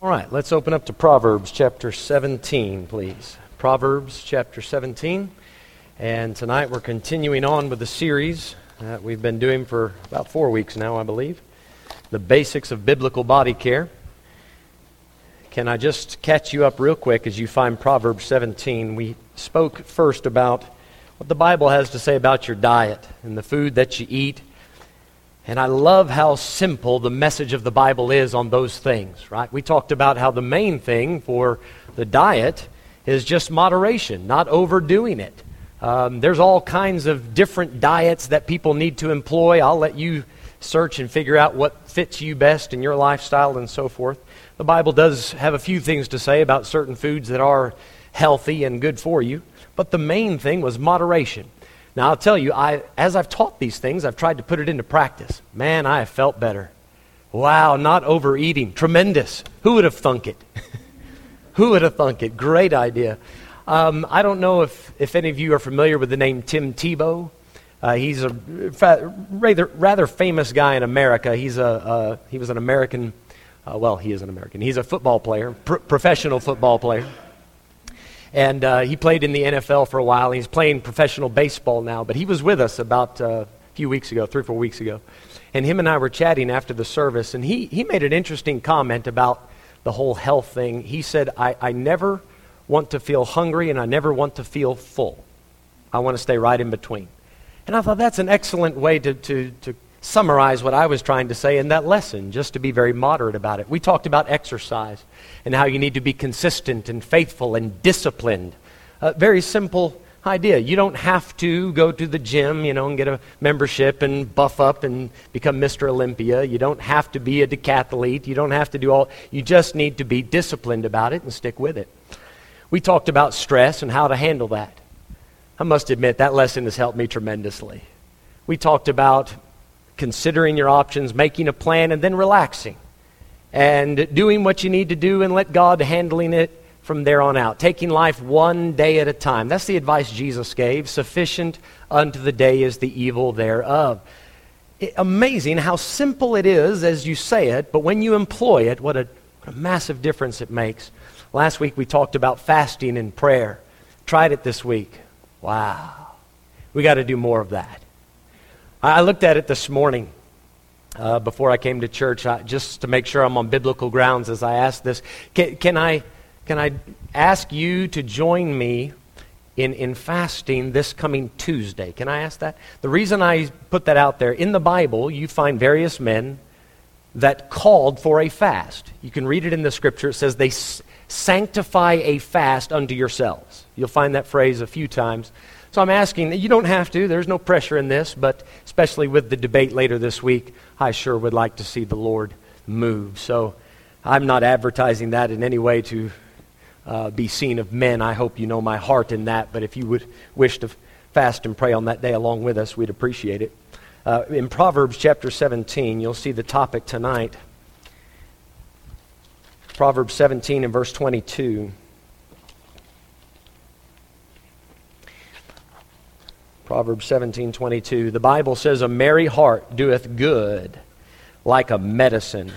All right, let's open up to Proverbs chapter 17, please. Proverbs chapter 17. And tonight we're continuing on with the series that we've been doing for about four weeks now, I believe The Basics of Biblical Body Care. Can I just catch you up real quick as you find Proverbs 17? We spoke first about what the Bible has to say about your diet and the food that you eat and I love how simple the message of the Bible is on those things, right? We talked about how the main thing for the diet is just moderation, not overdoing it. Um, there's all kinds of different diets that people need to employ. I'll let you search and figure out what fits you best in your lifestyle and so forth. The Bible does have a few things to say about certain foods that are healthy and good for you, but the main thing was moderation. Now, I'll tell you, I, as I've taught these things, I've tried to put it into practice. Man, I have felt better. Wow, not overeating. Tremendous. Who would have thunk it? Who would have thunk it? Great idea. Um, I don't know if, if any of you are familiar with the name Tim Tebow. Uh, he's a rather, rather famous guy in America. He's a, uh, he was an American, uh, well, he is an American. He's a football player, pr- professional football player. And uh, he played in the NFL for a while. He's playing professional baseball now. But he was with us about uh, a few weeks ago, three or four weeks ago. And him and I were chatting after the service. And he, he made an interesting comment about the whole health thing. He said, I, I never want to feel hungry and I never want to feel full. I want to stay right in between. And I thought that's an excellent way to, to, to summarize what I was trying to say in that lesson, just to be very moderate about it. We talked about exercise and how you need to be consistent and faithful and disciplined. A very simple idea. You don't have to go to the gym, you know, and get a membership and buff up and become Mr. Olympia. You don't have to be a decathlete. You don't have to do all. You just need to be disciplined about it and stick with it. We talked about stress and how to handle that. I must admit, that lesson has helped me tremendously. We talked about considering your options, making a plan, and then relaxing. And doing what you need to do and let God handling it from there on out. Taking life one day at a time. That's the advice Jesus gave. Sufficient unto the day is the evil thereof. It, amazing how simple it is as you say it, but when you employ it, what a, what a massive difference it makes. Last week we talked about fasting and prayer. Tried it this week. Wow. We got to do more of that. I looked at it this morning uh, before I came to church, uh, just to make sure I'm on biblical grounds as I ask this. Can, can, I, can I ask you to join me in, in fasting this coming Tuesday? Can I ask that? The reason I put that out there, in the Bible, you find various men that called for a fast. You can read it in the scripture. It says they s- sanctify a fast unto yourselves. You'll find that phrase a few times. So I'm asking, that you don't have to, there's no pressure in this, but especially with the debate later this week, I sure would like to see the Lord move. So I'm not advertising that in any way to uh, be seen of men. I hope you know my heart in that, but if you would wish to fast and pray on that day along with us, we'd appreciate it. Uh, in Proverbs chapter 17, you'll see the topic tonight. Proverbs 17 and verse 22. Proverbs 17:22. The Bible says a merry heart doeth good like a medicine,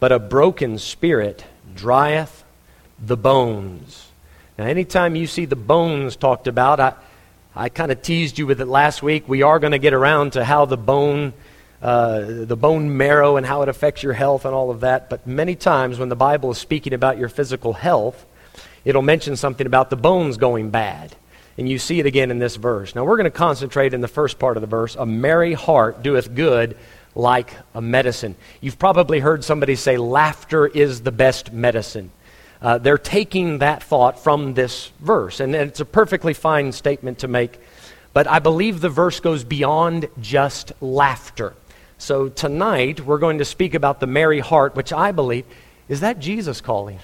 but a broken spirit drieth the bones. Now anytime you see the bones talked about, I I kind of teased you with it last week. We are going to get around to how the bone uh, the bone marrow and how it affects your health and all of that. But many times when the Bible is speaking about your physical health, it'll mention something about the bones going bad. And you see it again in this verse. Now, we're going to concentrate in the first part of the verse. A merry heart doeth good like a medicine. You've probably heard somebody say, laughter is the best medicine. Uh, they're taking that thought from this verse. And it's a perfectly fine statement to make. But I believe the verse goes beyond just laughter. So tonight, we're going to speak about the merry heart, which I believe is that Jesus calling?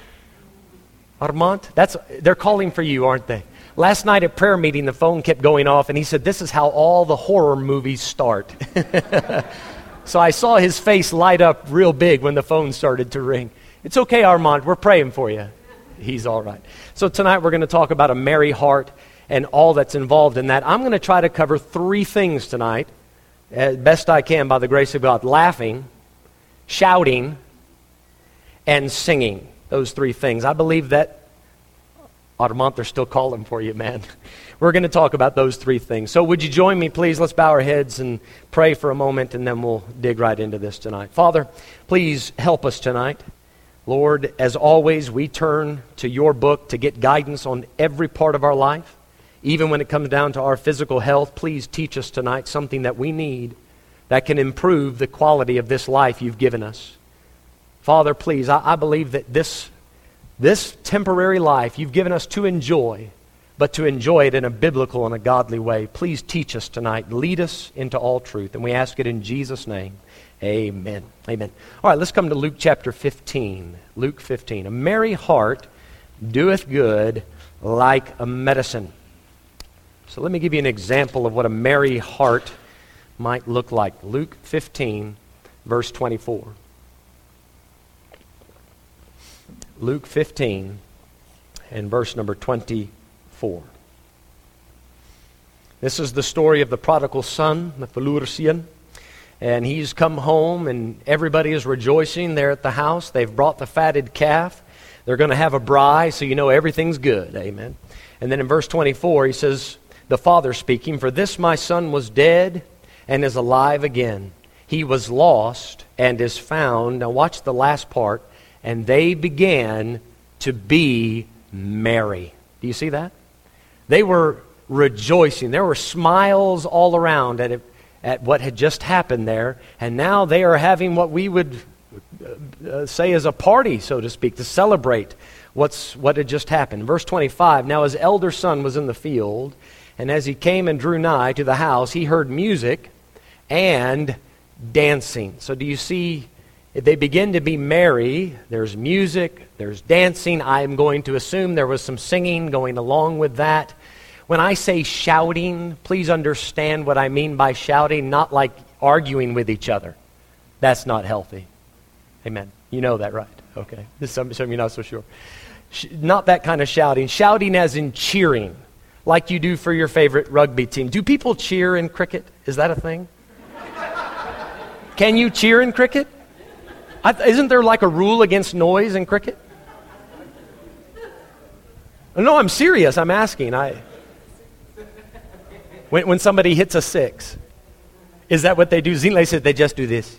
Armand? That's, they're calling for you, aren't they? Last night at prayer meeting, the phone kept going off, and he said, This is how all the horror movies start. so I saw his face light up real big when the phone started to ring. It's okay, Armand. We're praying for you. He's all right. So tonight we're going to talk about a merry heart and all that's involved in that. I'm going to try to cover three things tonight, as best I can by the grace of God laughing, shouting, and singing. those three things. I believe that Armand, they're still calling for you, man. We're going to talk about those three things. So, would you join me, please? Let's bow our heads and pray for a moment, and then we'll dig right into this tonight. Father, please help us tonight. Lord, as always, we turn to your book to get guidance on every part of our life. Even when it comes down to our physical health, please teach us tonight something that we need that can improve the quality of this life you've given us. Father, please, I, I believe that this, this temporary life you've given us to enjoy, but to enjoy it in a biblical and a godly way. Please teach us tonight. Lead us into all truth. And we ask it in Jesus' name. Amen. Amen. All right, let's come to Luke chapter 15. Luke 15. A merry heart doeth good like a medicine. So let me give you an example of what a merry heart might look like. Luke 15, verse 24. Luke 15 and verse number 24. This is the story of the prodigal son, the Verlorenen and he's come home, and everybody is rejoicing there at the house. They've brought the fatted calf. They're going to have a braai, so you know everything's good. Amen. And then in verse 24, he says, The father speaking, For this my son was dead and is alive again. He was lost and is found. Now, watch the last part. And they began to be merry. Do you see that? They were rejoicing. There were smiles all around at at what had just happened there, and now they are having what we would uh, uh, say is a party, so to speak, to celebrate what's, what had just happened. Verse 25 Now his elder son was in the field, and as he came and drew nigh to the house, he heard music and dancing. So do you see? If they begin to be merry. There's music, there's dancing. I'm going to assume there was some singing going along with that. When I say shouting, please understand what I mean by shouting, not like arguing with each other. That's not healthy. Amen. You know that, right? Okay. Some, some of you not so sure. Sh- not that kind of shouting. Shouting as in cheering, like you do for your favorite rugby team. Do people cheer in cricket? Is that a thing? Can you cheer in cricket? I, isn't there like a rule against noise in cricket? No, I'm serious. I'm asking. I. When, when somebody hits a six, is that what they do? Zinle said they just do this.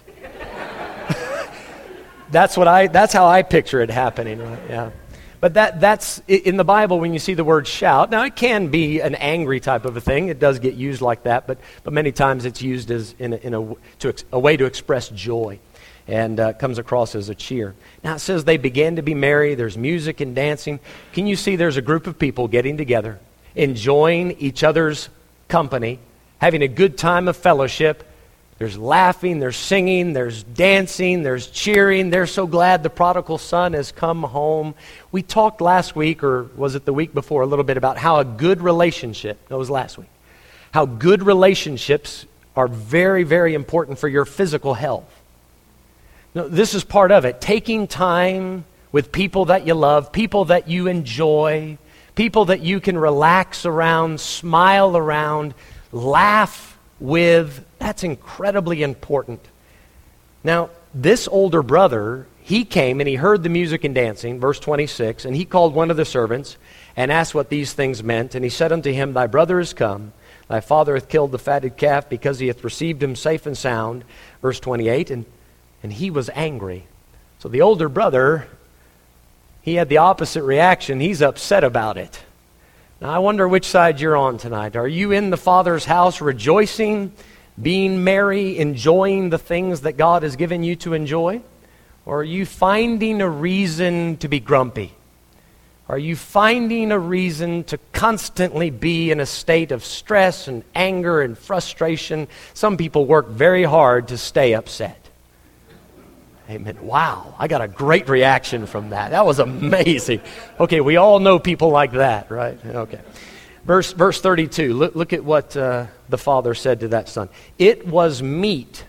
that's what I. That's how I picture it happening. Right? Yeah. But that, that's in the Bible when you see the word shout. Now, it can be an angry type of a thing. It does get used like that, but, but many times it's used as in a, in a, to, a way to express joy and uh, comes across as a cheer. Now, it says they began to be merry. There's music and dancing. Can you see there's a group of people getting together, enjoying each other's company, having a good time of fellowship. There's laughing, there's singing, there's dancing, there's cheering. They're so glad the prodigal son has come home. We talked last week, or was it the week before, a little bit about how a good relationship, that was last week, how good relationships are very, very important for your physical health. Now, this is part of it. Taking time with people that you love, people that you enjoy, people that you can relax around, smile around, laugh with. That's incredibly important. Now, this older brother, he came and he heard the music and dancing, verse 26, and he called one of the servants and asked what these things meant. And he said unto him, Thy brother is come. Thy father hath killed the fatted calf because he hath received him safe and sound. Verse 28, and, and he was angry. So the older brother he had the opposite reaction. He's upset about it. Now, I wonder which side you're on tonight. Are you in the Father's house rejoicing, being merry, enjoying the things that God has given you to enjoy? Or are you finding a reason to be grumpy? Are you finding a reason to constantly be in a state of stress and anger and frustration? Some people work very hard to stay upset. Amen. Wow, I got a great reaction from that. That was amazing. Okay, we all know people like that, right? Okay. Verse, verse 32, look, look at what uh, the father said to that son. It was meet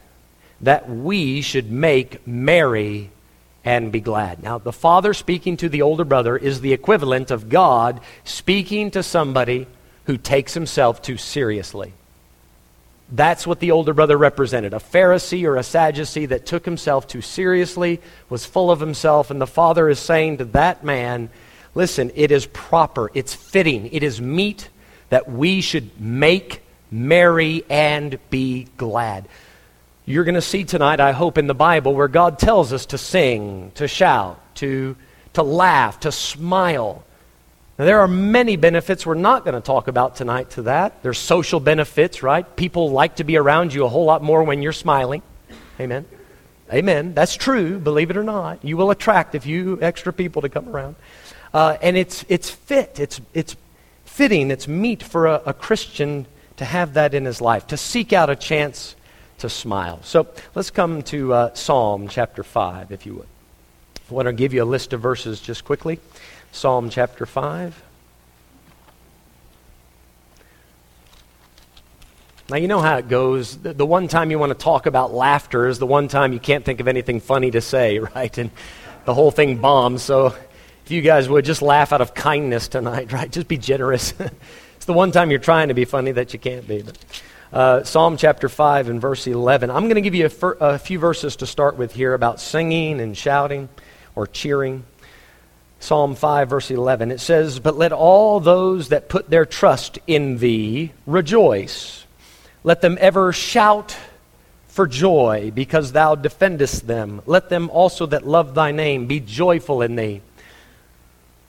that we should make merry and be glad. Now, the father speaking to the older brother is the equivalent of God speaking to somebody who takes himself too seriously. That's what the older brother represented a Pharisee or a Sadducee that took himself too seriously, was full of himself, and the father is saying to that man, Listen, it is proper, it's fitting, it is meet that we should make merry and be glad. You're going to see tonight, I hope, in the Bible where God tells us to sing, to shout, to, to laugh, to smile. Now, there are many benefits we're not going to talk about tonight to that. There's social benefits, right? People like to be around you a whole lot more when you're smiling. Amen. Amen. That's true, believe it or not. You will attract a few extra people to come around. Uh, and it's, it's fit, it's, it's fitting, it's meet for a, a Christian to have that in his life, to seek out a chance to smile. So let's come to uh, Psalm chapter 5, if you would. I want to give you a list of verses just quickly. Psalm chapter 5. Now, you know how it goes. The, one time you want to talk about laughter is the one time you can't think of anything funny to say, right? And the whole thing bombs. So, if you guys would just laugh out of kindness tonight, right? Just be generous. it's the one time you're trying to be funny that you can't be. But, uh, Psalm chapter 5 and verse 11. I'm going to give you a, fir- a few verses to start with here about singing and shouting or cheering. Psalm 5, verse 11. It says, But let all those that put their trust in thee rejoice. Let them ever shout for joy because thou defendest them. Let them also that love thy name be joyful in thee.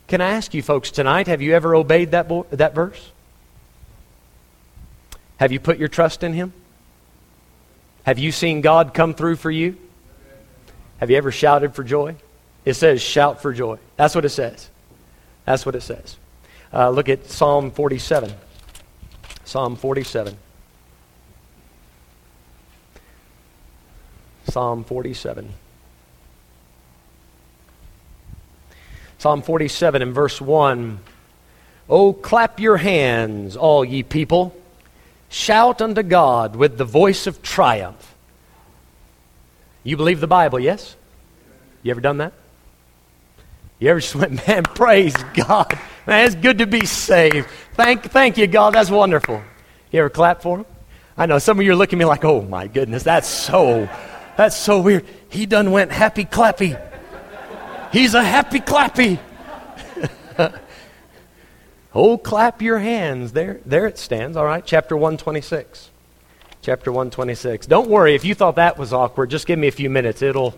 Can I ask you folks tonight, have you ever obeyed that, bo- that verse? Have you put your trust in him? Have you seen God come through for you? Have you ever shouted for joy? It says, shout for joy. That's what it says. That's what it says. Uh, look at Psalm 47. Psalm 47. Psalm 47. Psalm 47 and verse 1. Oh, clap your hands, all ye people. Shout unto God with the voice of triumph. You believe the Bible, yes? You ever done that? You ever just went, man, praise God. Man, it's good to be saved. Thank, thank you, God. That's wonderful. You ever clap for him? I know some of you are looking at me like, oh my goodness, that's so, that's so weird. He done went happy clappy. He's a happy clappy. oh, clap your hands. There, there it stands. All right, chapter 126. Chapter 126. Don't worry, if you thought that was awkward, just give me a few minutes. It'll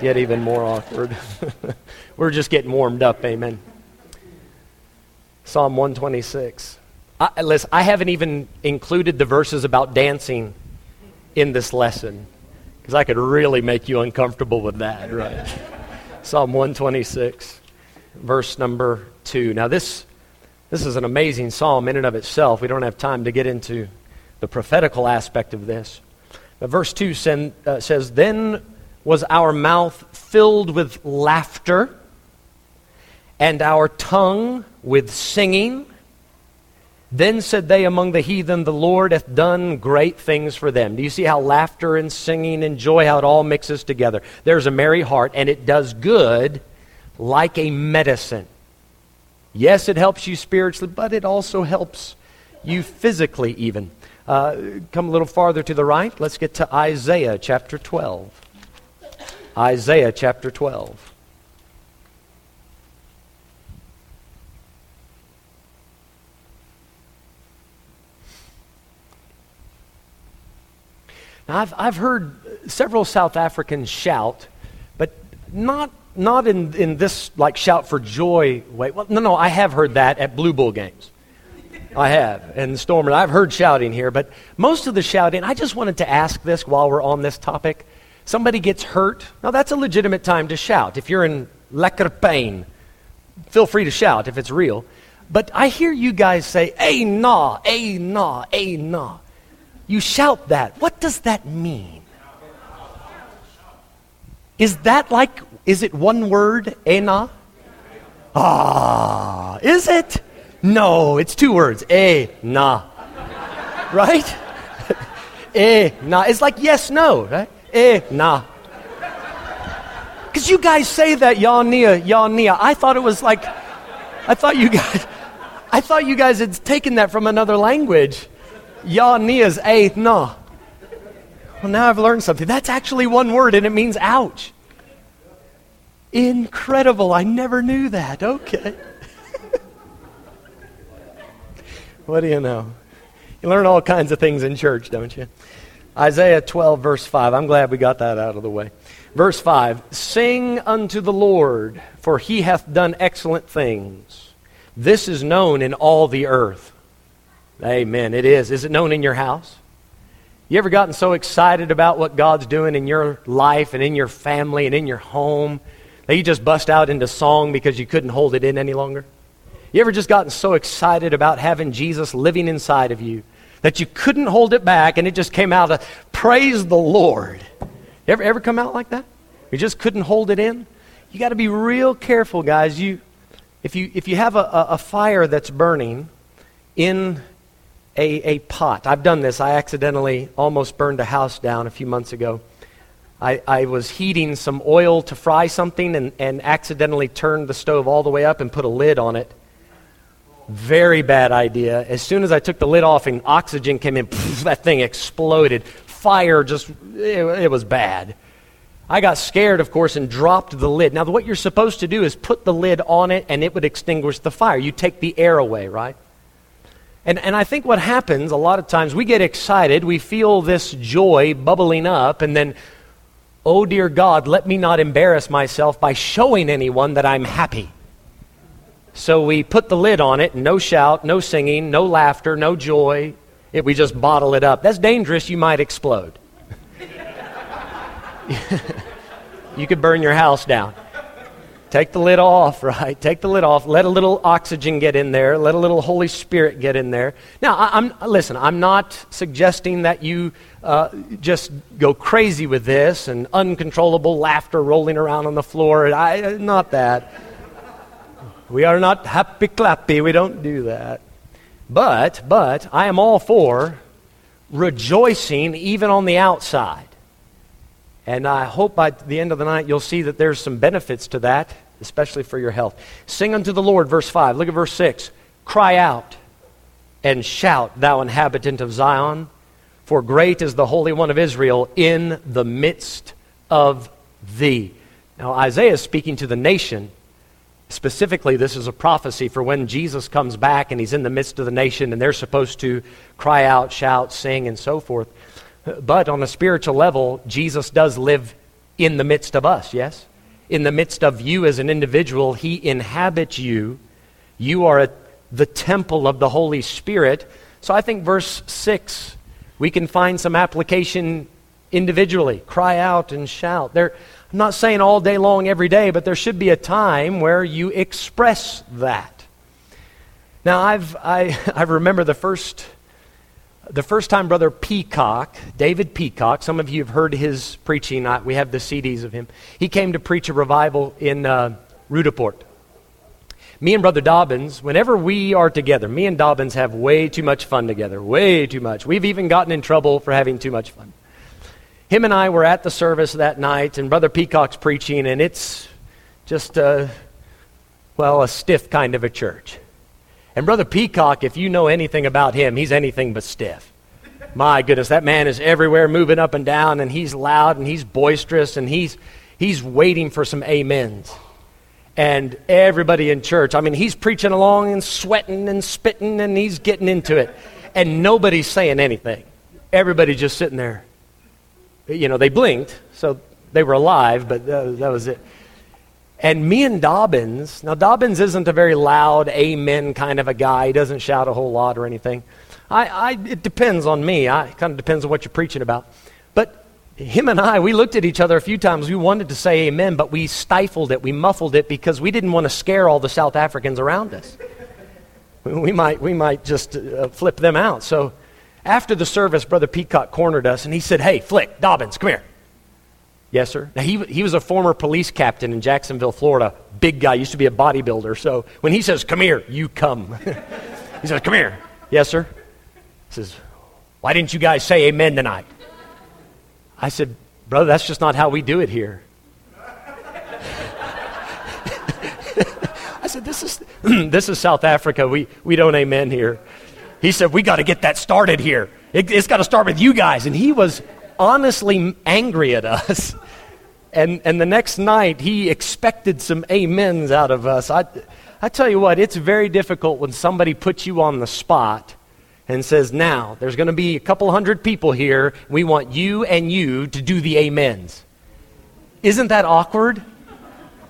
get even more awkward. We're just getting warmed up, amen. Psalm 126. I, listen, I haven't even included the verses about dancing in this lesson because I could really make you uncomfortable with that, right? Psalm 126, verse number 2. Now, this, this is an amazing psalm in and of itself. We don't have time to get into the prophetical aspect of this. But verse 2 send, uh, says, Then was our mouth filled with laughter, and our tongue with singing. Then said they among the heathen, The Lord hath done great things for them. Do you see how laughter and singing and joy, how it all mixes together? There's a merry heart, and it does good like a medicine. Yes, it helps you spiritually, but it also helps you physically, even. Uh, come a little farther to the right. Let's get to Isaiah chapter 12. Isaiah chapter 12. Now, I've, I've heard several South Africans shout, but not, not in, in this like shout for joy way. Well, no, no, I have heard that at Blue Bull games. I have. And Stormer, I've heard shouting here, but most of the shouting, I just wanted to ask this while we're on this topic. Somebody gets hurt. Now, that's a legitimate time to shout. If you're in lekker pain, feel free to shout if it's real. But I hear you guys say, "A nah, a nah, a nah." You shout that. What does that mean? Is that like, is it one word, ena? Ah, is it? No, it's two words, e, na. Right? e, na. It's like yes, no, right? E, na. Because you guys say that, ya nia, ya nia. I thought it was like, I thought you guys, I thought you guys had taken that from another language. Ja nias eighth na. Well, now I've learned something. That's actually one word, and it means ouch. Incredible. I never knew that. Okay. what do you know? You learn all kinds of things in church, don't you? Isaiah 12, verse 5. I'm glad we got that out of the way. Verse 5 Sing unto the Lord, for he hath done excellent things. This is known in all the earth. Amen. It is. Is it known in your house? You ever gotten so excited about what God's doing in your life and in your family and in your home that you just bust out into song because you couldn't hold it in any longer? You ever just gotten so excited about having Jesus living inside of you that you couldn't hold it back and it just came out of praise the Lord? You ever, ever come out like that? You just couldn't hold it in? You got to be real careful, guys. You, if, you, if you have a, a, a fire that's burning in a, a pot, I've done this. I accidentally almost burned a house down a few months ago. I, I was heating some oil to fry something and, and accidentally turned the stove all the way up and put a lid on it. Very bad idea. As soon as I took the lid off and oxygen came in, that thing exploded. Fire just, it, it was bad. I got scared, of course, and dropped the lid. Now, what you're supposed to do is put the lid on it and it would extinguish the fire. You take the air away, right? And, and I think what happens a lot of times, we get excited, we feel this joy bubbling up, and then, oh dear God, let me not embarrass myself by showing anyone that I'm happy. So we put the lid on it, no shout, no singing, no laughter, no joy. It, we just bottle it up. That's dangerous. You might explode. you could burn your house down. Take the lid off, right? Take the lid off. Let a little oxygen get in there. Let a little Holy Spirit get in there. Now, I, am listen. I'm not suggesting that you uh, just go crazy with this and uncontrollable laughter rolling around on the floor. I, not that. We are not happy clappy. We don't do that. But, but, I am all for rejoicing even on the outside. And I hope by the end of the night you'll see that there's some benefits to that, especially for your health. Sing unto the Lord, verse 5. Look at verse 6. Cry out and shout, thou inhabitant of Zion, for great is the Holy One of Israel in the midst of thee. Now, Isaiah is speaking to the nation Specifically, this is a prophecy for when Jesus comes back and he's in the midst of the nation and they're supposed to cry out, shout, sing, and so forth. But on a spiritual level, Jesus does live in the midst of us, yes? In the midst of you as an individual, he inhabits you. You are the temple of the Holy Spirit. So I think verse 6, we can find some application individually. Cry out and shout. There, I'm not saying all day long, every day, but there should be a time where you express that. Now, I've, I, I remember the first, the first time Brother Peacock, David Peacock, some of you have heard his preaching. we have the CDs of him. He came to preach a revival in uh, Roodepoort. Me and Brother Dobbins, whenever we are together, me and Dobbins have way too much fun together. Way too much. We've even gotten in trouble for having too much fun him and I were at the service that night, and Brother Peacock's preaching, and it's just a, well, a stiff kind of a church. And Brother Peacock, if you know anything about him, he's anything but stiff. My goodness, that man is everywhere moving up and down, and he's loud and he's boisterous, and he's, he's waiting for some amens. And everybody in church, I mean, he's preaching along and sweating and spitting, and he's getting into it. And nobody's saying anything. Everybody's just sitting there you know, they blinked, so they were alive, but that was it. And me and Dobbins, now Dobbins isn't a very loud amen kind of a guy. He doesn't shout a whole lot or anything. I, I, it depends on me. I, it kind of depends on what you're preaching about. But him and I, we looked at each other a few times. We wanted to say amen, but we stifled it. We muffled it because we didn't want to scare all the South Africans around us. We might, we might just uh, flip them out. So after the service, Brother Peacock cornered us and he said, Hey, Flick, Dobbins, come here. Yes, sir. Now, he, he was a former police captain in Jacksonville, Florida. Big guy, used to be a bodybuilder. So when he says, Come here, you come. he says, Come here. Yes, sir. He says, Why didn't you guys say amen tonight? I said, Brother, that's just not how we do it here. I said, This is, this is South Africa. We, we don't amen here. He said, We got to get that started here. It, it's got to start with you guys. And he was honestly angry at us. And, and the next night, he expected some amens out of us. I, I tell you what, it's very difficult when somebody puts you on the spot and says, Now, there's going to be a couple hundred people here. We want you and you to do the amens. Isn't that awkward?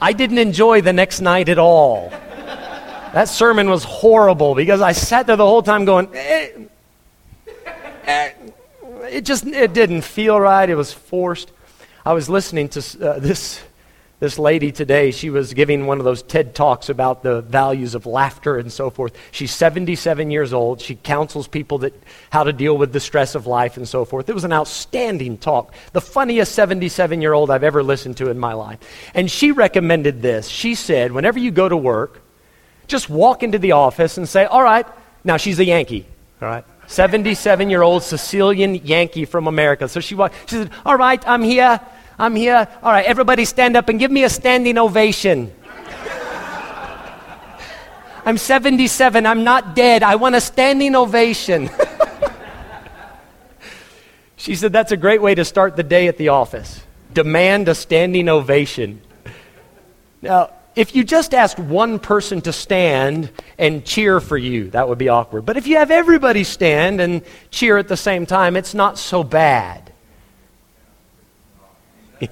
I didn't enjoy the next night at all. That sermon was horrible because I sat there the whole time going, eh, eh, it just it didn't feel right. It was forced. I was listening to uh, this this lady today, she was giving one of those TED Talks about the values of laughter and so forth. She's 77 years old. She counsels people that how to deal with the stress of life and so forth. It was an outstanding talk, the funniest 77 year old I've ever listened to in my life. And she recommended this. She said, whenever you go to work, just walk into the office and say, All right, now she's a Yankee, all right? 77 year old Sicilian Yankee from America. So she walked, she said, All right, I'm here. I'm here. All right, everybody stand up and give me a standing ovation. I'm 77. I'm not dead. I want a standing ovation. she said, That's a great way to start the day at the office. Demand a standing ovation. Now, if you just asked one person to stand and cheer for you, that would be awkward. But if you have everybody stand and cheer at the same time, it's not so bad.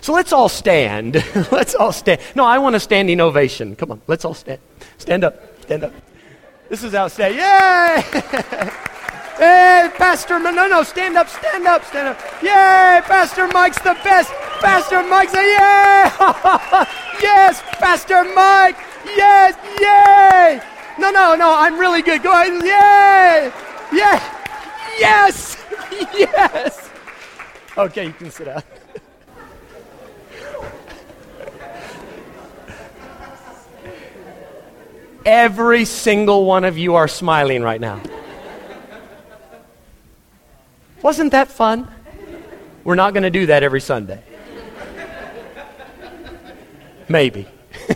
so let's all stand. let's all stand. No, I want a standing ovation. Come on, let's all stand. Stand up. Stand up. This is outstanding. Yay! hey, Pastor, no, no, stand up, stand up, stand up. Yay, Pastor Mike's the best. Pastor Mike's a yay! yes, Pastor Mike. Yes, yay! No, no, no, I'm really good. Go ahead. Yay! Yeah! Yes! yes! Okay, you can sit down. Every single one of you are smiling right now. Wasn't that fun? We're not going to do that every Sunday. Maybe.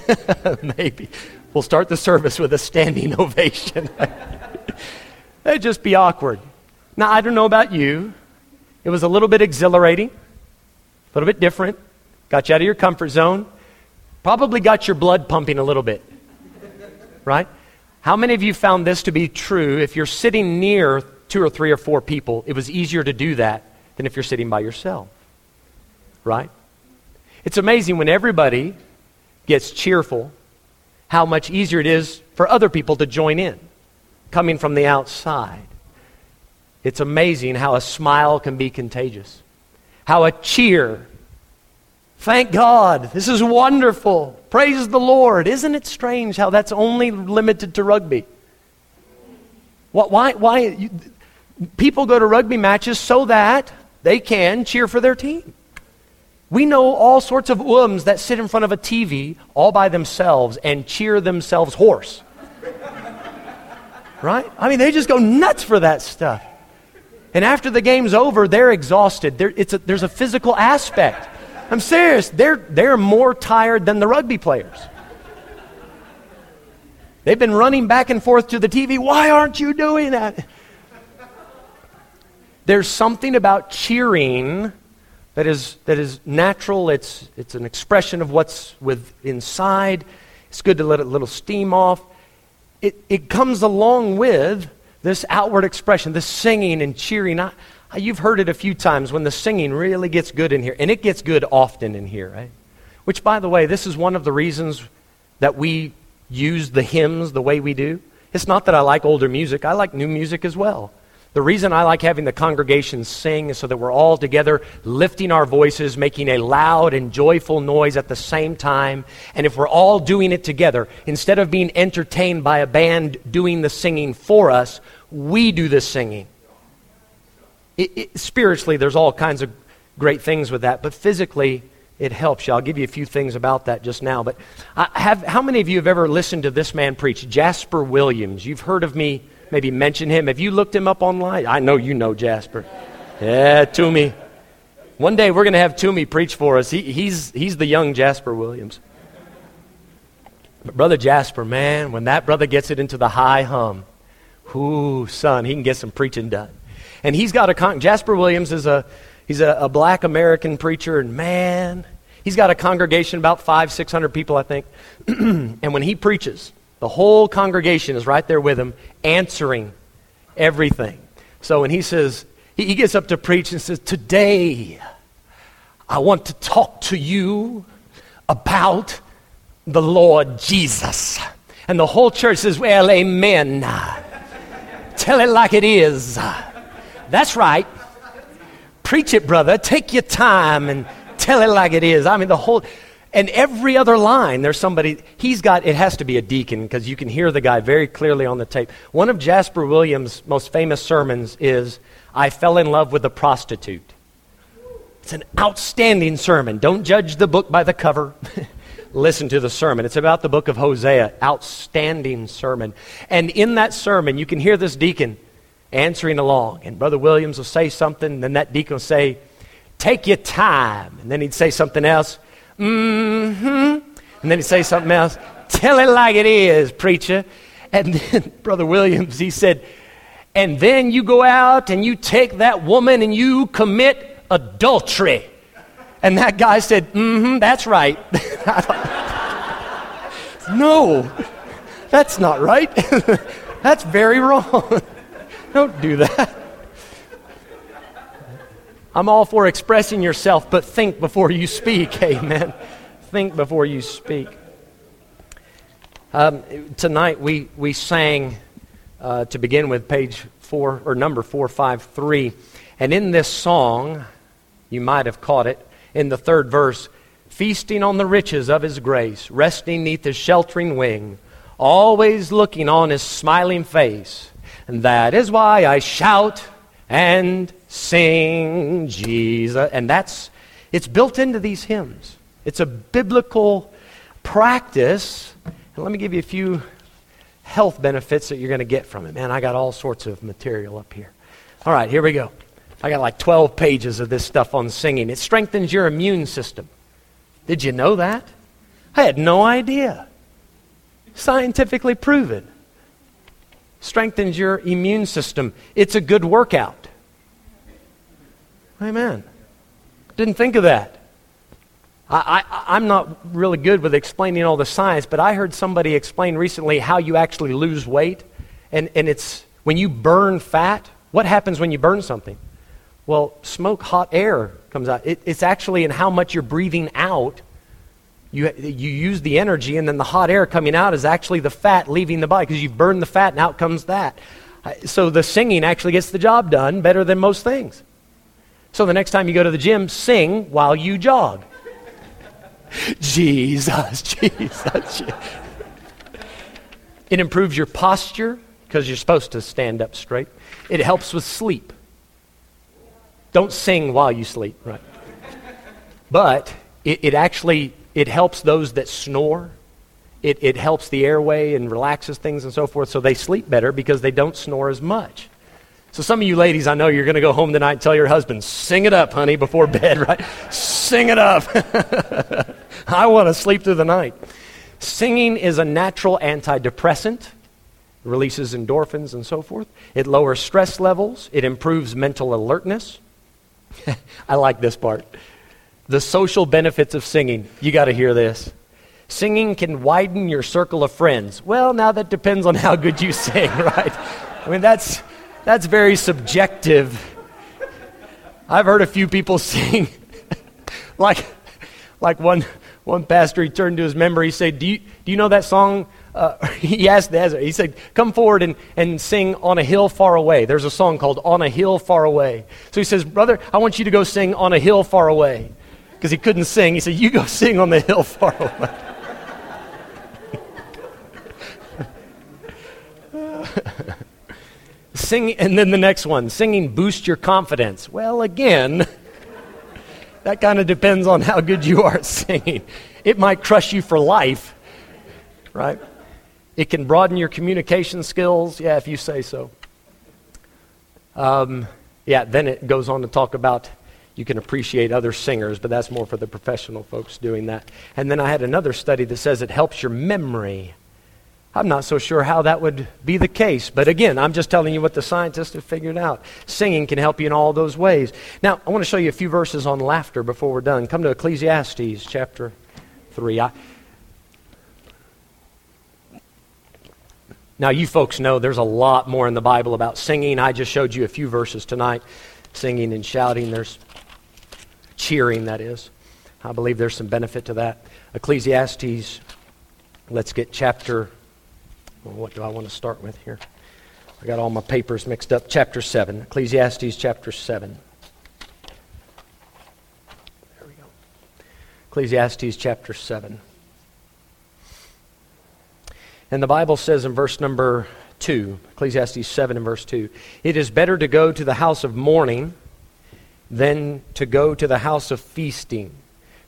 Maybe. We'll start the service with a standing ovation. That'd just be awkward. Now, I don't know about you. It was a little bit exhilarating, a little bit different, got you out of your comfort zone, probably got your blood pumping a little bit. Right? How many of you found this to be true if you're sitting near two or three or four people? It was easier to do that than if you're sitting by yourself. Right? It's amazing when everybody gets cheerful how much easier it is for other people to join in coming from the outside. It's amazing how a smile can be contagious, how a cheer, thank God, this is wonderful, praise the Lord. Isn't it strange how that's only limited to rugby? Why? why you, people go to rugby matches so that they can cheer for their team. We know all sorts of ums that sit in front of a TV all by themselves and cheer themselves hoarse. right? I mean, they just go nuts for that stuff. And after the game's over, they're exhausted. A, there's a physical aspect. I'm serious. They're, they're more tired than the rugby players. They've been running back and forth to the TV. Why aren't you doing that? There's something about cheering that is, that is natural. It's, it's an expression of what's with inside. It's good to let a little steam off. It, it comes along with this outward expression, this singing and cheering. I, you've heard it a few times when the singing really gets good in here, and it gets good often in here, right? Which, by the way, this is one of the reasons that we use the hymns the way we do. It's not that I like older music, I like new music as well. The reason I like having the congregation sing is so that we're all together lifting our voices, making a loud and joyful noise at the same time. And if we're all doing it together, instead of being entertained by a band doing the singing for us, we do the singing. It, it, spiritually, there's all kinds of great things with that, but physically, it helps you. I'll give you a few things about that just now. But have, how many of you have ever listened to this man preach? Jasper Williams. You've heard of me maybe mention him. Have you looked him up online? I know you know Jasper. Yeah, Toomey. One day we're going to have Toomey preach for us. He, he's, he's the young Jasper Williams. But Brother Jasper, man, when that brother gets it into the high hum, Ooh, son, he can get some preaching done. And he's got a con- Jasper Williams is a he's a, a black American preacher, and man, he's got a congregation about five, six hundred people, I think. and when he preaches, the whole congregation is right there with him, answering everything. So when he says, he, gets up to preach and says, Today, I want to talk to you about the Lord Jesus. And the whole church says, Well, amen. Tell it like it is. That's right. Preach it, brother. Take your time and tell it like it is. I mean, the whole. And every other line, there's somebody, he's got, it has to be a deacon because you can hear the guy very clearly on the tape. One of Jasper Williams' most famous sermons is, I fell in love with a prostitute. It's an outstanding sermon. Don't judge the book by the cover. Listen to the sermon. It's about the book of Hosea. Outstanding sermon. And in that sermon, you can hear this deacon answering along. And Brother Williams will say something, and then that deacon will say, Take your time. And then he'd say something else. Mm-hmm. And then he'd say something else. Tell it like it is, preacher. And then Brother Williams, he said, and then you go out and you take that woman and you commit adultery. And that guy said, mm hmm, that's right. no, that's not right. that's very wrong. Don't do that. I'm all for expressing yourself, but think before you speak. Amen. Think before you speak. Um, tonight we, we sang, uh, to begin with, page four, or number 453. And in this song, you might have caught it in the third verse feasting on the riches of his grace, resting neath his sheltering wing, always looking on his smiling face. And that is why I shout and sing Jesus. And that's, it's built into these hymns. It's a biblical practice. And let me give you a few health benefits that you're going to get from it. Man, I got all sorts of material up here. All right, here we go. I got like 12 pages of this stuff on singing. It strengthens your immune system. Did you know that? I had no idea. Scientifically proven. Strengthens your immune system. It's a good workout. Amen. Didn't think of that. I, I, I'm not really good with explaining all the science, but I heard somebody explain recently how you actually lose weight. And, and it's when you burn fat, what happens when you burn something? Well, smoke, hot air comes out. It, it's actually in how much you're breathing out. You, you use the energy, and then the hot air coming out is actually the fat leaving the body because you've burned the fat, and out comes that. So the singing actually gets the job done better than most things. So the next time you go to the gym, sing while you jog. Jesus, Jesus. It improves your posture because you're supposed to stand up straight. It helps with sleep. Don't sing while you sleep, right? But it, it actually it helps those that snore. It, it helps the airway and relaxes things and so forth, so they sleep better because they don't snore as much. So some of you ladies, I know you're going to go home tonight and tell your husband, "Sing it up, honey, before bed, right? Sing it up." I want to sleep through the night. Singing is a natural antidepressant releases endorphins and so forth. It lowers stress levels. It improves mental alertness. I like this part. The social benefits of singing. You got to hear this. Singing can widen your circle of friends. Well, now that depends on how good you sing, right? I mean, that's, that's very subjective. I've heard a few people sing like, like one, one pastor, he turned to his member, he said, Do you, do you know that song? Uh, he asked Ezra, he said, Come forward and, and sing On a Hill Far Away. There's a song called On a Hill Far Away. So he says, Brother, I want you to go sing On a Hill Far Away. Because he couldn't sing. He said, You go sing on the hill far away. Sing, and then the next one singing boost your confidence. Well, again, that kind of depends on how good you are at singing. It might crush you for life, right? It can broaden your communication skills, yeah, if you say so. Um, yeah, then it goes on to talk about you can appreciate other singers, but that's more for the professional folks doing that. And then I had another study that says it helps your memory. I'm not so sure how that would be the case. But again, I'm just telling you what the scientists have figured out. Singing can help you in all those ways. Now, I want to show you a few verses on laughter before we're done. Come to Ecclesiastes chapter 3. I, now, you folks know there's a lot more in the Bible about singing. I just showed you a few verses tonight singing and shouting. There's cheering, that is. I believe there's some benefit to that. Ecclesiastes, let's get chapter well, what do I want to start with here? I got all my papers mixed up. Chapter 7, Ecclesiastes chapter 7. There we go. Ecclesiastes chapter 7. And the Bible says in verse number 2, Ecclesiastes 7 and verse 2, it is better to go to the house of mourning than to go to the house of feasting,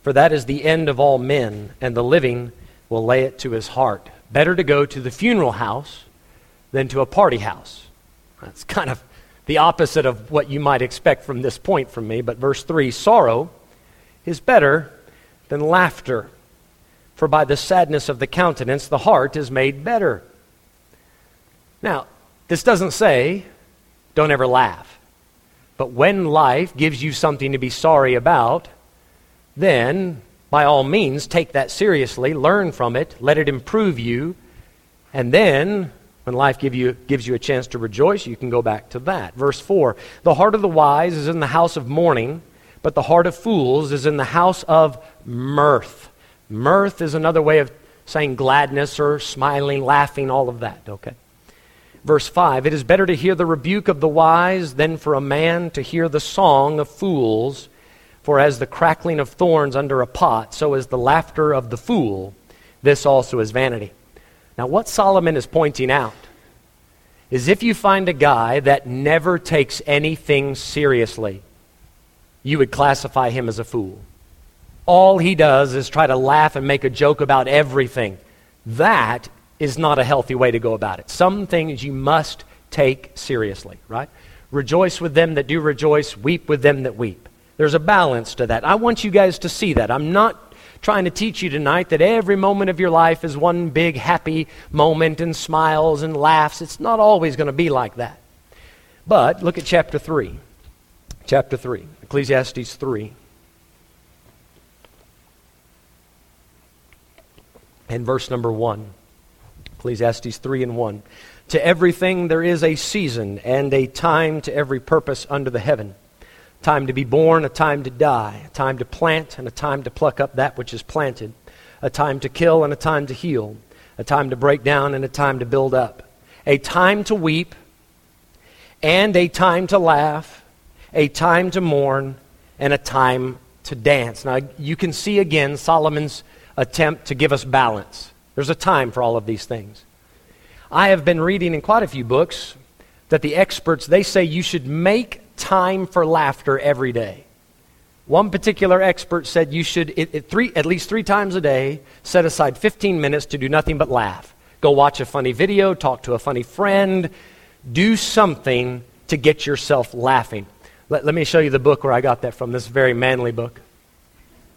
for that is the end of all men, and the living will lay it to his heart. Better to go to the funeral house than to a party house. That's kind of the opposite of what you might expect from this point from me. But verse 3 sorrow is better than laughter, for by the sadness of the countenance the heart is made better. Now, this doesn't say don't ever laugh. But when life gives you something to be sorry about, then by all means, take that seriously, learn from it, let it improve you, and then, when life give you, gives you a chance to rejoice, you can go back to that. Verse 4 The heart of the wise is in the house of mourning, but the heart of fools is in the house of mirth. Mirth is another way of saying gladness or smiling, laughing, all of that, okay? Verse 5 It is better to hear the rebuke of the wise than for a man to hear the song of fools. For as the crackling of thorns under a pot, so is the laughter of the fool. This also is vanity. Now, what Solomon is pointing out is if you find a guy that never takes anything seriously, you would classify him as a fool. All he does is try to laugh and make a joke about everything. That is not a healthy way to go about it. Some things you must take seriously, right? Rejoice with them that do rejoice, weep with them that weep. There's a balance to that. I want you guys to see that. I'm not trying to teach you tonight that every moment of your life is one big happy moment and smiles and laughs. It's not always going to be like that. But look at chapter 3. Chapter 3, Ecclesiastes 3. And verse number 1. Ecclesiastes 3 and 1. To everything there is a season and a time to every purpose under the heaven time to be born, a time to die, a time to plant, and a time to pluck up that which is planted, a time to kill and a time to heal, a time to break down and a time to build up, a time to weep and a time to laugh, a time to mourn and a time to dance. Now, you can see again Solomon's attempt to give us balance. There's a time for all of these things. I have been reading in quite a few books that the experts they say you should make time for laughter every day. One particular expert said you should, it, it three, at least three times a day, set aside 15 minutes to do nothing but laugh. Go watch a funny video, talk to a funny friend, do something to get yourself laughing. Let, let me show you the book where I got that from, this very manly book.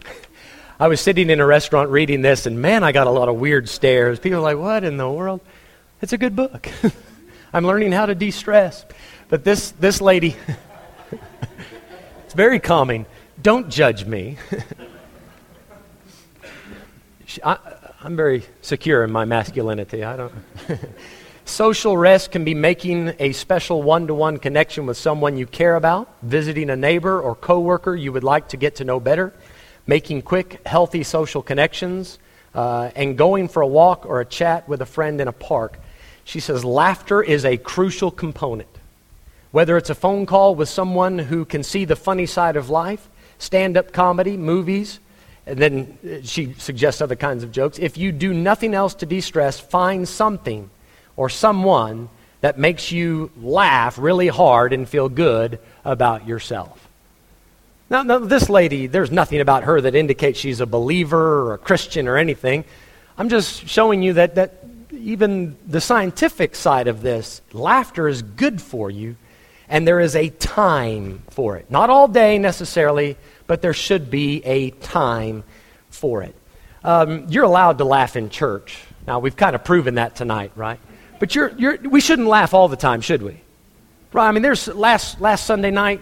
I was sitting in a restaurant reading this, and man, I got a lot of weird stares. People are like, What in the world? It's a good book. I'm learning how to de stress. But this, this lady. it's very calming. Don't judge me. I, am very secure in my masculinity. I don't. Social rest can be making a special one to one connection with someone you care about, visiting a neighbor or coworker you would like to get to know better, making quick, healthy social connections, uh, and going for a walk or a chat with a friend in a park. She says laughter is a crucial component. Whether it's a phone call with someone who can see the funny side of life, stand up comedy, movies, and then uh, she suggests other kinds of jokes. If you do nothing else to de stress, find something or someone that makes you laugh really hard and feel good about yourself. Now, now, this lady, there's nothing about her that indicates she's a believer or a Christian or anything. I'm just showing you that, that even the scientific side of this, laughter is good for you and there is a time for it. Not all day necessarily, but there should be a time for it. Um, you're allowed to laugh in church. Now, we've kind of proven that tonight, right? But you're, you're, we shouldn't laugh all the time, should we? Right? I mean, there's last, last Sunday night,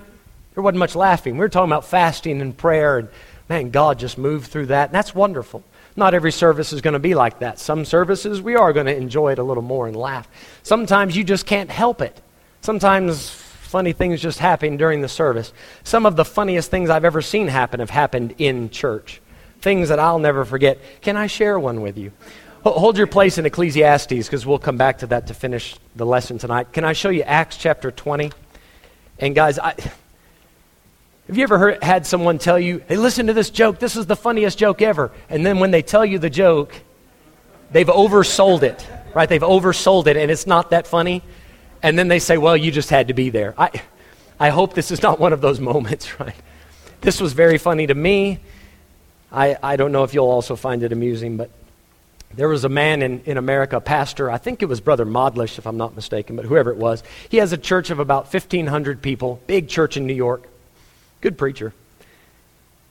there wasn't much laughing. We were talking about fasting and prayer, and man, God just moved through that, and that's wonderful. Not every service is going to be like that. Some services, we are going to enjoy it a little more and laugh. Sometimes you just can't help it. Sometimes funny things just happen during the service. Some of the funniest things I've ever seen happen have happened in church. Things that I'll never forget. Can I share one with you? Hold your place in Ecclesiastes because we'll come back to that to finish the lesson tonight. Can I show you Acts chapter 20? And guys, I, have you ever heard, had someone tell you, hey, listen to this joke, this is the funniest joke ever? And then when they tell you the joke, they've oversold it, right? They've oversold it and it's not that funny. And then they say, well, you just had to be there. I, I hope this is not one of those moments, right? This was very funny to me. I, I don't know if you'll also find it amusing, but there was a man in, in America, a pastor, I think it was Brother Modlish, if I'm not mistaken, but whoever it was. He has a church of about 1,500 people, big church in New York. Good preacher.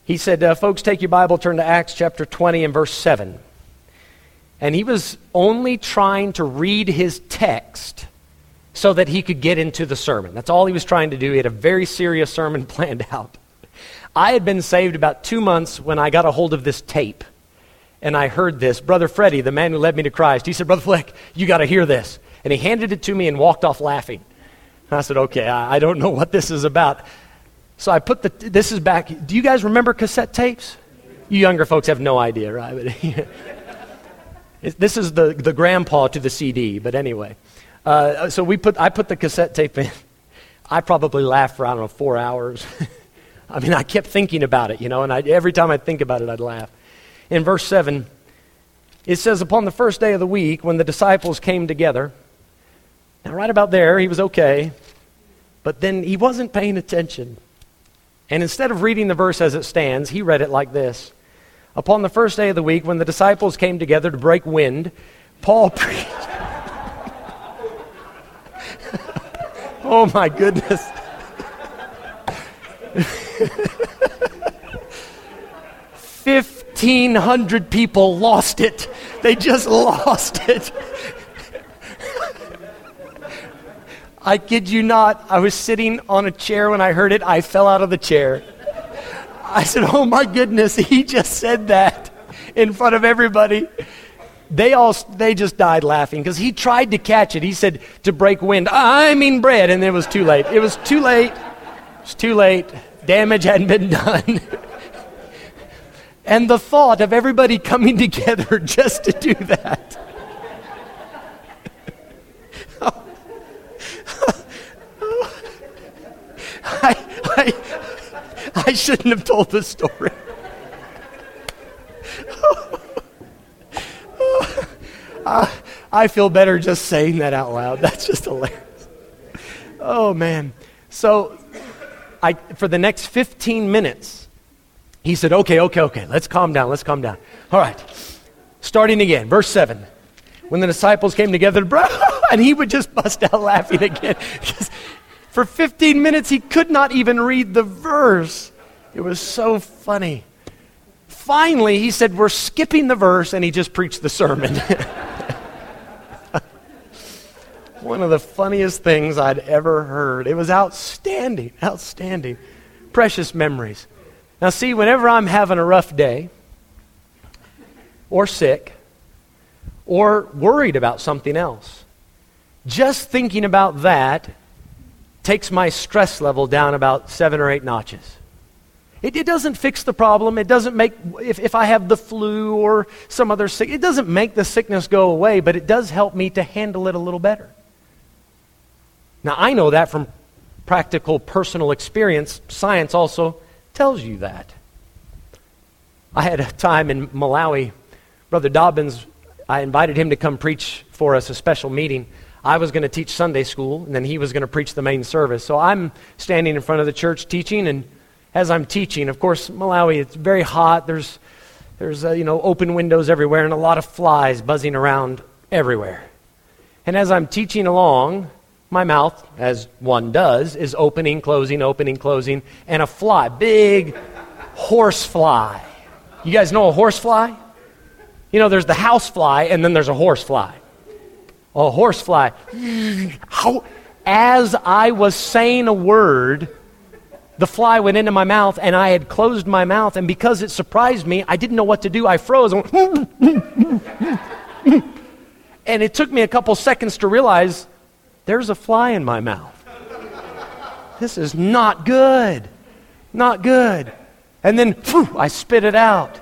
He said, uh, Folks, take your Bible, turn to Acts chapter 20 and verse 7. And he was only trying to read his text so that he could get into the sermon. That's all he was trying to do. He had a very serious sermon planned out. I had been saved about two months when I got a hold of this tape. And I heard this. Brother Freddie, the man who led me to Christ, he said, Brother Fleck, you got to hear this. And he handed it to me and walked off laughing. And I said, Okay, I, I don't know what this is about. So I put the, this is back. Do you guys remember cassette tapes? You younger folks have no idea, right? this is the, the grandpa to the CD, but anyway. Uh, so we put, I put the cassette tape in. I probably laughed for, I don't know, four hours. I mean, I kept thinking about it, you know, and I, every time I'd think about it, I'd laugh. In verse 7, it says, Upon the first day of the week, when the disciples came together, now right about there, he was okay, but then he wasn't paying attention. And instead of reading the verse as it stands, he read it like this Upon the first day of the week, when the disciples came together to break wind, Paul preached. Oh my goodness. Fifteen hundred people lost it. They just lost it. I kid you not, I was sitting on a chair when I heard it. I fell out of the chair. I said, Oh my goodness, he just said that in front of everybody. They all they just died laughing because he tried to catch it. He said to break wind, I mean bread, and it was too late. It was too late. It was too late. Damage hadn't been done. and the thought of everybody coming together just to do that. I, I, I shouldn't have told the story. I, I feel better just saying that out loud. That's just hilarious. Oh, man. So, I, for the next 15 minutes, he said, Okay, okay, okay, let's calm down, let's calm down. All right, starting again, verse 7. When the disciples came together, and he would just bust out laughing again. For 15 minutes, he could not even read the verse. It was so funny. Finally, he said, We're skipping the verse, and he just preached the sermon. One of the funniest things I'd ever heard. It was outstanding, outstanding. Precious memories. Now, see, whenever I'm having a rough day, or sick, or worried about something else, just thinking about that takes my stress level down about seven or eight notches. It, it, doesn't fix the problem. It doesn't make, if, if I have the flu or some other sick, it doesn't make the sickness go away, but it does help me to handle it a little better. Now, I know that from practical personal experience. Science also tells you that. I had a time in Malawi. Brother Dobbins, I invited him to come preach for us a special meeting. I was going to teach Sunday school, and then he was going to preach the main service. So I'm standing in front of the church teaching, and as I'm teaching, of course, Malawi, it's very hot. There's, there's uh, you know, open windows everywhere and a lot of flies buzzing around everywhere. And as I'm teaching along, my mouth, as one does, is opening, closing, opening, closing, and a fly, big horse fly. You guys know a horse fly? You know, there's the house fly and then there's a horse fly. A horse fly. As I was saying a word, the fly went into my mouth and I had closed my mouth. And because it surprised me, I didn't know what to do. I froze. and it took me a couple seconds to realize there's a fly in my mouth. This is not good. Not good. And then I spit it out.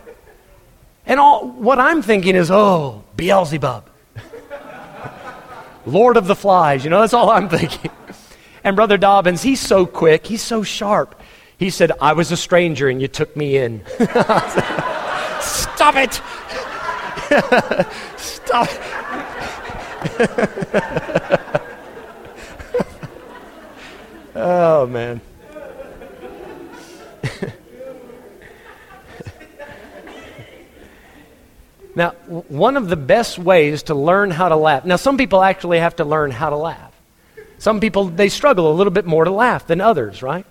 And all what I'm thinking is, oh, Beelzebub. Lord of the flies, you know, that's all I'm thinking. And Brother Dobbins, he's so quick, he's so sharp. He said, I was a stranger and you took me in. Stop it! Stop. oh, man. now, one of the best ways to learn how to laugh. Now, some people actually have to learn how to laugh. Some people, they struggle a little bit more to laugh than others, right?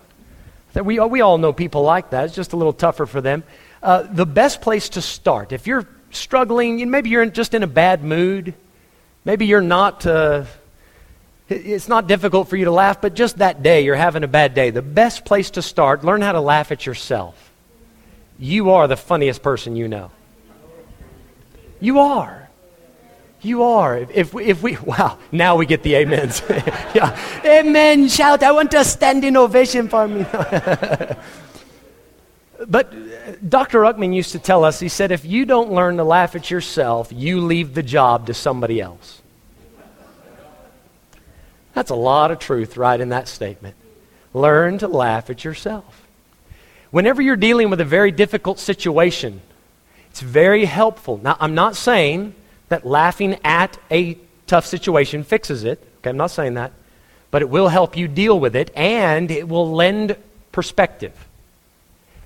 We, we all know people like that. It's just a little tougher for them. Uh, the best place to start, if you're struggling, maybe you're just in a bad mood, maybe you're not, uh, it's not difficult for you to laugh, but just that day you're having a bad day. The best place to start, learn how to laugh at yourself. You are the funniest person you know. You are. You are. If we, if we, wow, now we get the amens. yeah. Amen. Shout. I want a standing ovation for me. but uh, Dr. Ruckman used to tell us, he said, if you don't learn to laugh at yourself, you leave the job to somebody else. That's a lot of truth right in that statement. Learn to laugh at yourself. Whenever you're dealing with a very difficult situation, it's very helpful. Now, I'm not saying that laughing at a tough situation fixes it. Okay, I'm not saying that. But it will help you deal with it and it will lend perspective.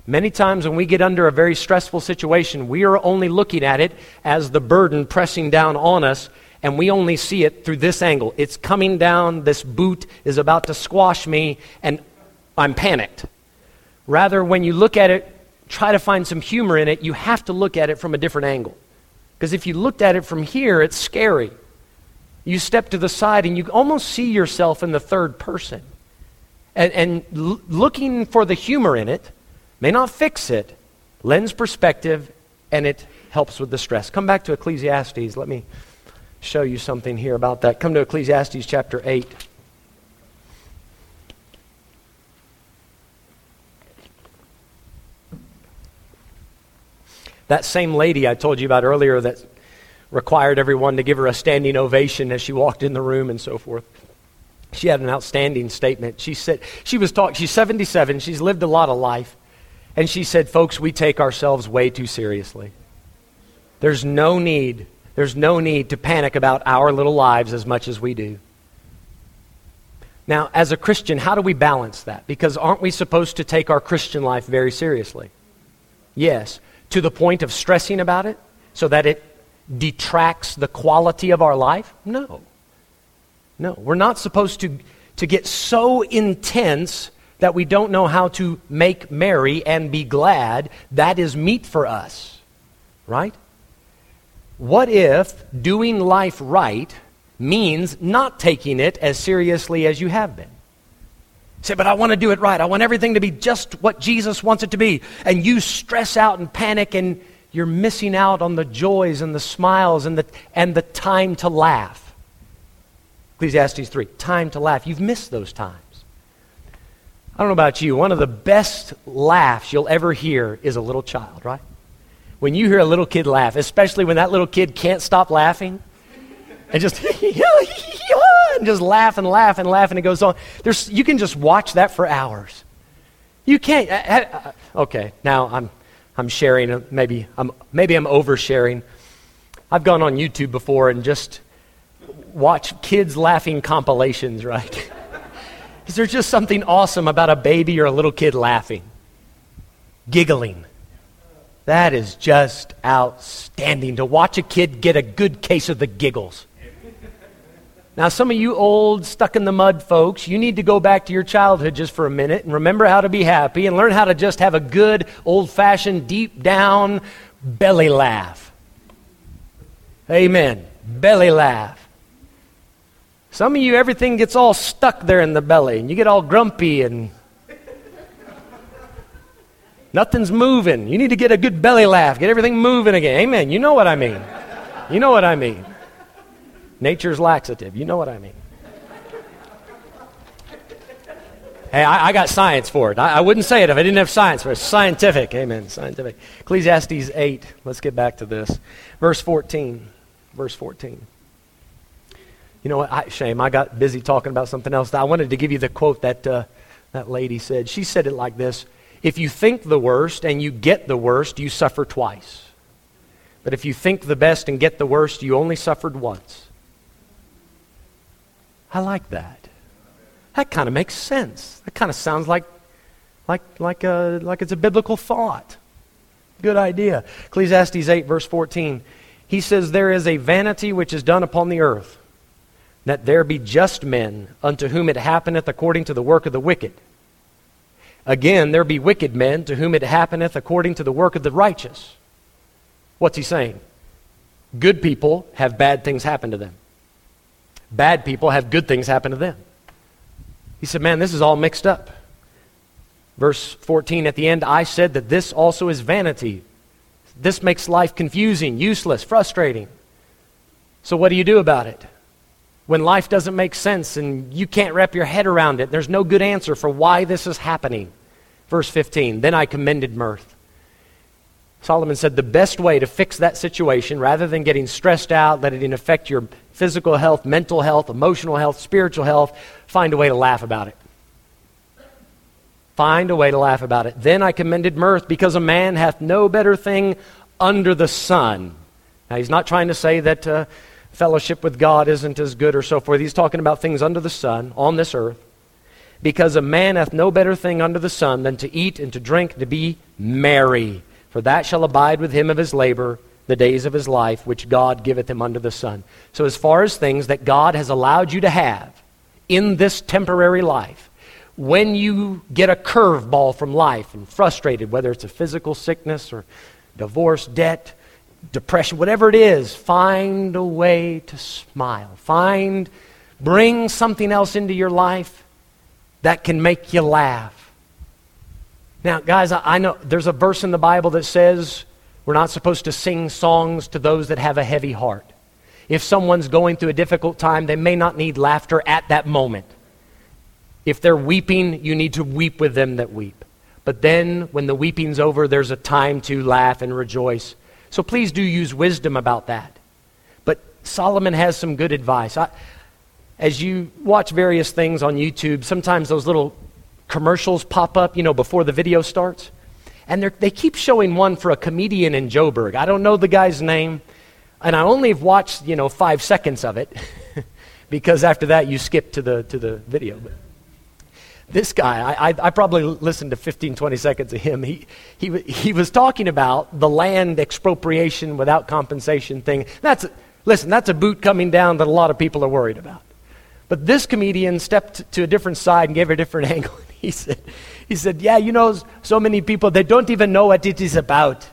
Many times when we get under a very stressful situation, we are only looking at it as the burden pressing down on us, and we only see it through this angle. It's coming down, this boot is about to squash me, and I'm panicked. Rather, when you look at it, try to find some humor in it, you have to look at it from a different angle. Because if you looked at it from here, it's scary. You step to the side and you almost see yourself in the third person. And, and l- looking for the humor in it may not fix it, lends perspective, and it helps with the stress. Come back to Ecclesiastes. Let me show you something here about that. Come to Ecclesiastes chapter 8. That same lady I told you about earlier that required everyone to give her a standing ovation as she walked in the room and so forth. She had an outstanding statement. She said, she was talking, she's 77, she's lived a lot of life. And she said, folks, we take ourselves way too seriously. There's no need, there's no need to panic about our little lives as much as we do. Now, as a Christian, how do we balance that? Because aren't we supposed to take our Christian life very seriously? Yes to the point of stressing about it so that it detracts the quality of our life? No. No. We're not supposed to, to get so intense that we don't know how to make merry and be glad. That is meat for us. Right? What if doing life right means not taking it as seriously as you have been? Say, but I want to do it right. I want everything to be just what Jesus wants it to be. And you stress out and panic, and you're missing out on the joys and the smiles and the, and the time to laugh. Ecclesiastes 3 time to laugh. You've missed those times. I don't know about you, one of the best laughs you'll ever hear is a little child, right? When you hear a little kid laugh, especially when that little kid can't stop laughing and just and just laugh and laugh and laugh, and it goes on. There's, you can just watch that for hours. You can't. Uh, uh, okay, now I'm, I'm sharing. Maybe I'm, maybe I'm oversharing. I've gone on YouTube before and just watch kids laughing compilations, right? Is there just something awesome about a baby or a little kid laughing, giggling? That is just outstanding to watch a kid get a good case of the giggles. Now, some of you old, stuck in the mud folks, you need to go back to your childhood just for a minute and remember how to be happy and learn how to just have a good, old fashioned, deep down belly laugh. Amen. Belly laugh. Some of you, everything gets all stuck there in the belly, and you get all grumpy and nothing's moving. You need to get a good belly laugh, get everything moving again. Amen. You know what I mean. You know what I mean. Nature's laxative. You know what I mean. Hey, I, I, got science for it. I, I, wouldn't say it if I didn't have science for it. Scientific. Amen. Scientific. Ecclesiastes 8. Let's get back to this. Verse 14. Verse 14. You know what? I, shame. I got busy talking about something else. I wanted to give you the quote that uh, that lady said. She said it like this If you think the worst and you get the worst, you suffer twice. But if you think the best and get the worst, you only suffered once. I like that. That kind of makes sense. That kind of sounds like, like, like, a, like it's a biblical thought. Good idea. Ecclesiastes 8, verse 14. He says, There is a vanity which is done upon the earth, that there be just men, unto whom it happeneth according to the work of the wicked. Again, there be wicked men, to whom it happeneth according to the work of the righteous. What's he saying? Good people have bad things happen to them. Bad people have good things happen to them. He said, Man, this is all mixed up. Verse 14 at the end, I said that this also is vanity. This makes life confusing, useless, frustrating. So, what do you do about it? When life doesn't make sense and you can't wrap your head around it, there's no good answer for why this is happening. Verse 15, then I commended mirth. Solomon said the best way to fix that situation, rather than getting stressed out, letting it affect your physical health, mental health, emotional health, spiritual health, find a way to laugh about it. Find a way to laugh about it. Then I commended mirth because a man hath no better thing under the sun. Now, he's not trying to say that uh, fellowship with God isn't as good or so forth. He's talking about things under the sun, on this earth. Because a man hath no better thing under the sun than to eat and to drink, to be merry. For that shall abide with him of his labor the days of his life, which God giveth him under the sun. So, as far as things that God has allowed you to have in this temporary life, when you get a curveball from life and frustrated, whether it's a physical sickness or divorce, debt, depression, whatever it is, find a way to smile. Find, bring something else into your life that can make you laugh. Now, guys, I, know there's a verse in the Bible that says, we're not supposed to sing songs to those that have a heavy heart. If someone's going through a difficult time, they may not need laughter at that moment. If they're weeping, you need to weep with them that weep. But then, when the weeping's over, there's a time to laugh and rejoice. So please do use wisdom about that. But Solomon has some good advice. I, as you watch various things on YouTube, sometimes those little commercials pop up, you know, before the video starts. And they keep showing one for a comedian in Joburg. I don't know the guy's name, and I only have watched, you know, five seconds of it, because after that you skip to the, to the video. But this guy, I, I, I, probably listened to 15, 20 seconds of him. He, he, he was talking about the land expropriation without compensation thing. That's, listen, that's a boot coming down that a lot of people are worried about. But this comedian stepped to a different side and gave a different angle. He said, he said, Yeah, you know, so many people, they don't even know what it is about.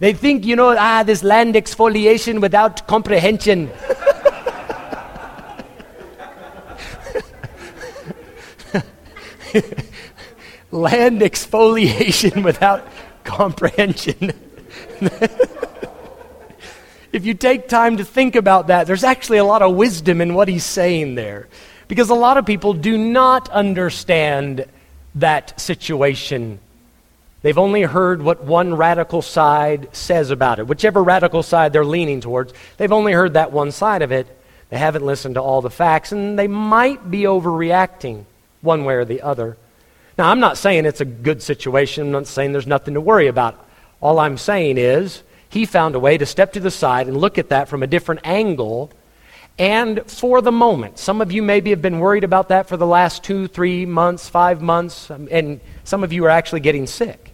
They think, you know, ah, this land exfoliation without comprehension. land exfoliation without comprehension. if you take time to think about that, there's actually a lot of wisdom in what he's saying there. Because a lot of people do not understand that situation. They've only heard what one radical side says about it. Whichever radical side they're leaning towards, they've only heard that one side of it. They haven't listened to all the facts, and they might be overreacting one way or the other. Now, I'm not saying it's a good situation. I'm not saying there's nothing to worry about. All I'm saying is he found a way to step to the side and look at that from a different angle and for the moment. Some of you maybe have been worried about that for the last two, three months, five months, um, and some of you are actually getting sick.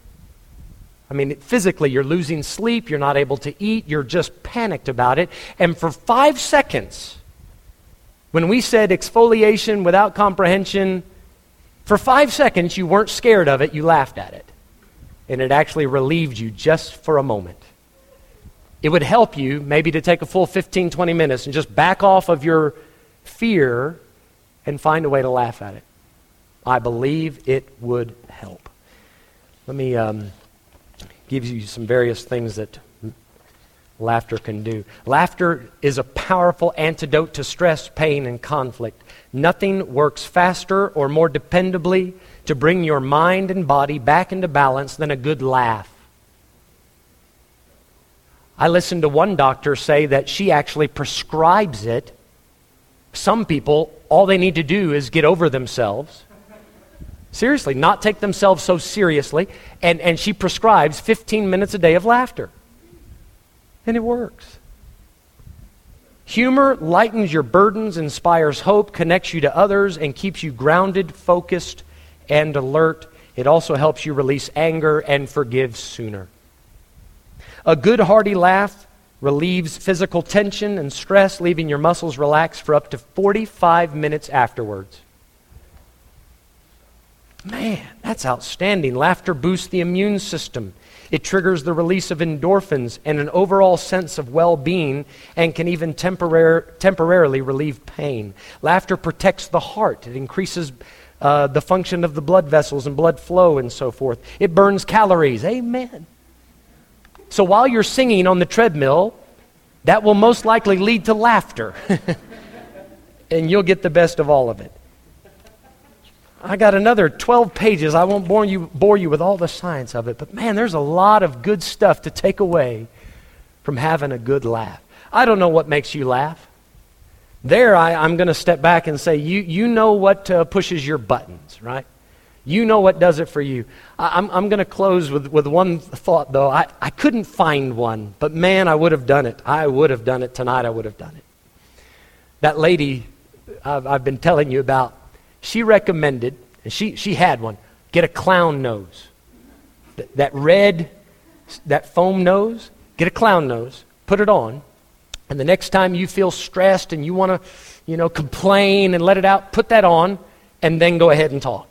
I mean, physically, you're losing sleep, you're not able to eat, you're just panicked about it. And for five seconds, when we said exfoliation without comprehension, for five seconds you weren't scared of it, you laughed at it. And it actually relieved you just for a moment. It would help you maybe to take a full 15, 20 minutes and just back off of your fear and find a way to laugh at it. I believe it would help. Let me um, give you some various things that laughter can do. Laughter is a powerful antidote to stress, pain, and conflict. Nothing works faster or more dependably to bring your mind and body back into balance than a good laugh. I listened to one doctor say that she actually prescribes it. Some people, all they need to do is get over themselves. Seriously, not take themselves so seriously. And, and she prescribes 15 minutes a day of laughter. And it works. Humor lightens your burdens, inspires hope, connects you to others, and keeps you grounded, focused, and alert. It also helps you release anger and forgive sooner. A good, hearty laugh relieves physical tension and stress, leaving your muscles relaxed for up to 45 minutes afterwards. Man, that's outstanding. Laughter boosts the immune system. It triggers the release of endorphins and an overall sense of well being and can even temporar- temporarily relieve pain. Laughter protects the heart, it increases uh, the function of the blood vessels and blood flow and so forth. It burns calories. Amen. So while you're singing on the treadmill, that will most likely lead to laughter. and you'll get the best of all of it. I got another 12 pages. I won't bore you, bore you with all the science of it, but man, there's a lot of good stuff to take away from having a good laugh. I don't know what makes you laugh. There, I, am going to step back and say, you, you know what uh, pushes your buttons, right? You know what does it for you. I, am I'm, I'm going to close with, with one thought, though. I, I couldn't find one, but man, I would have done it. I would have done it tonight. I would have done it. That lady I've, I've been telling you about, she recommended, and she, she had one, get a clown nose. Th- that red, that foam nose, get a clown nose, put it on, and the next time you feel stressed and you want to, you know, complain and let it out, put that on, and then go ahead and talk.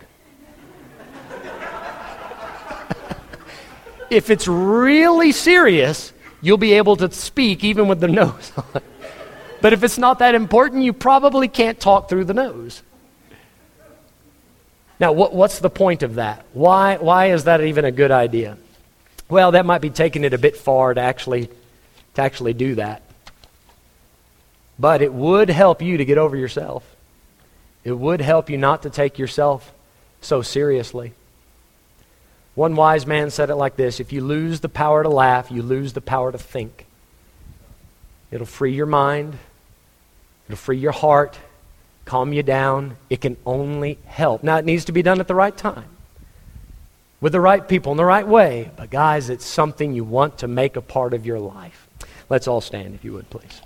If it's really serious, you'll be able to speak even with the nose on. But if it's not that important, you probably can't talk through the nose. Now, what, what's the point of that? Why, why is that even a good idea? Well, that might be taking it a bit far to actually, to actually do that. But it would help you to get over yourself. It would help you not to take yourself so seriously. One wise man said it like this If you lose the power to laugh, you lose the power to think. It'll free your mind, it'll free your heart, calm you down. It can only help. Now, it needs to be done at the right time, with the right people, in the right way. But, guys, it's something you want to make a part of your life. Let's all stand, if you would, please.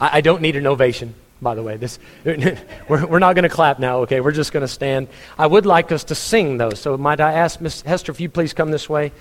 I, I don't need an ovation, by the way. This, we're, we're not going to clap now, okay? We're just going to stand. I would like us to sing, though. So, might I ask Miss Hester if you please come this way?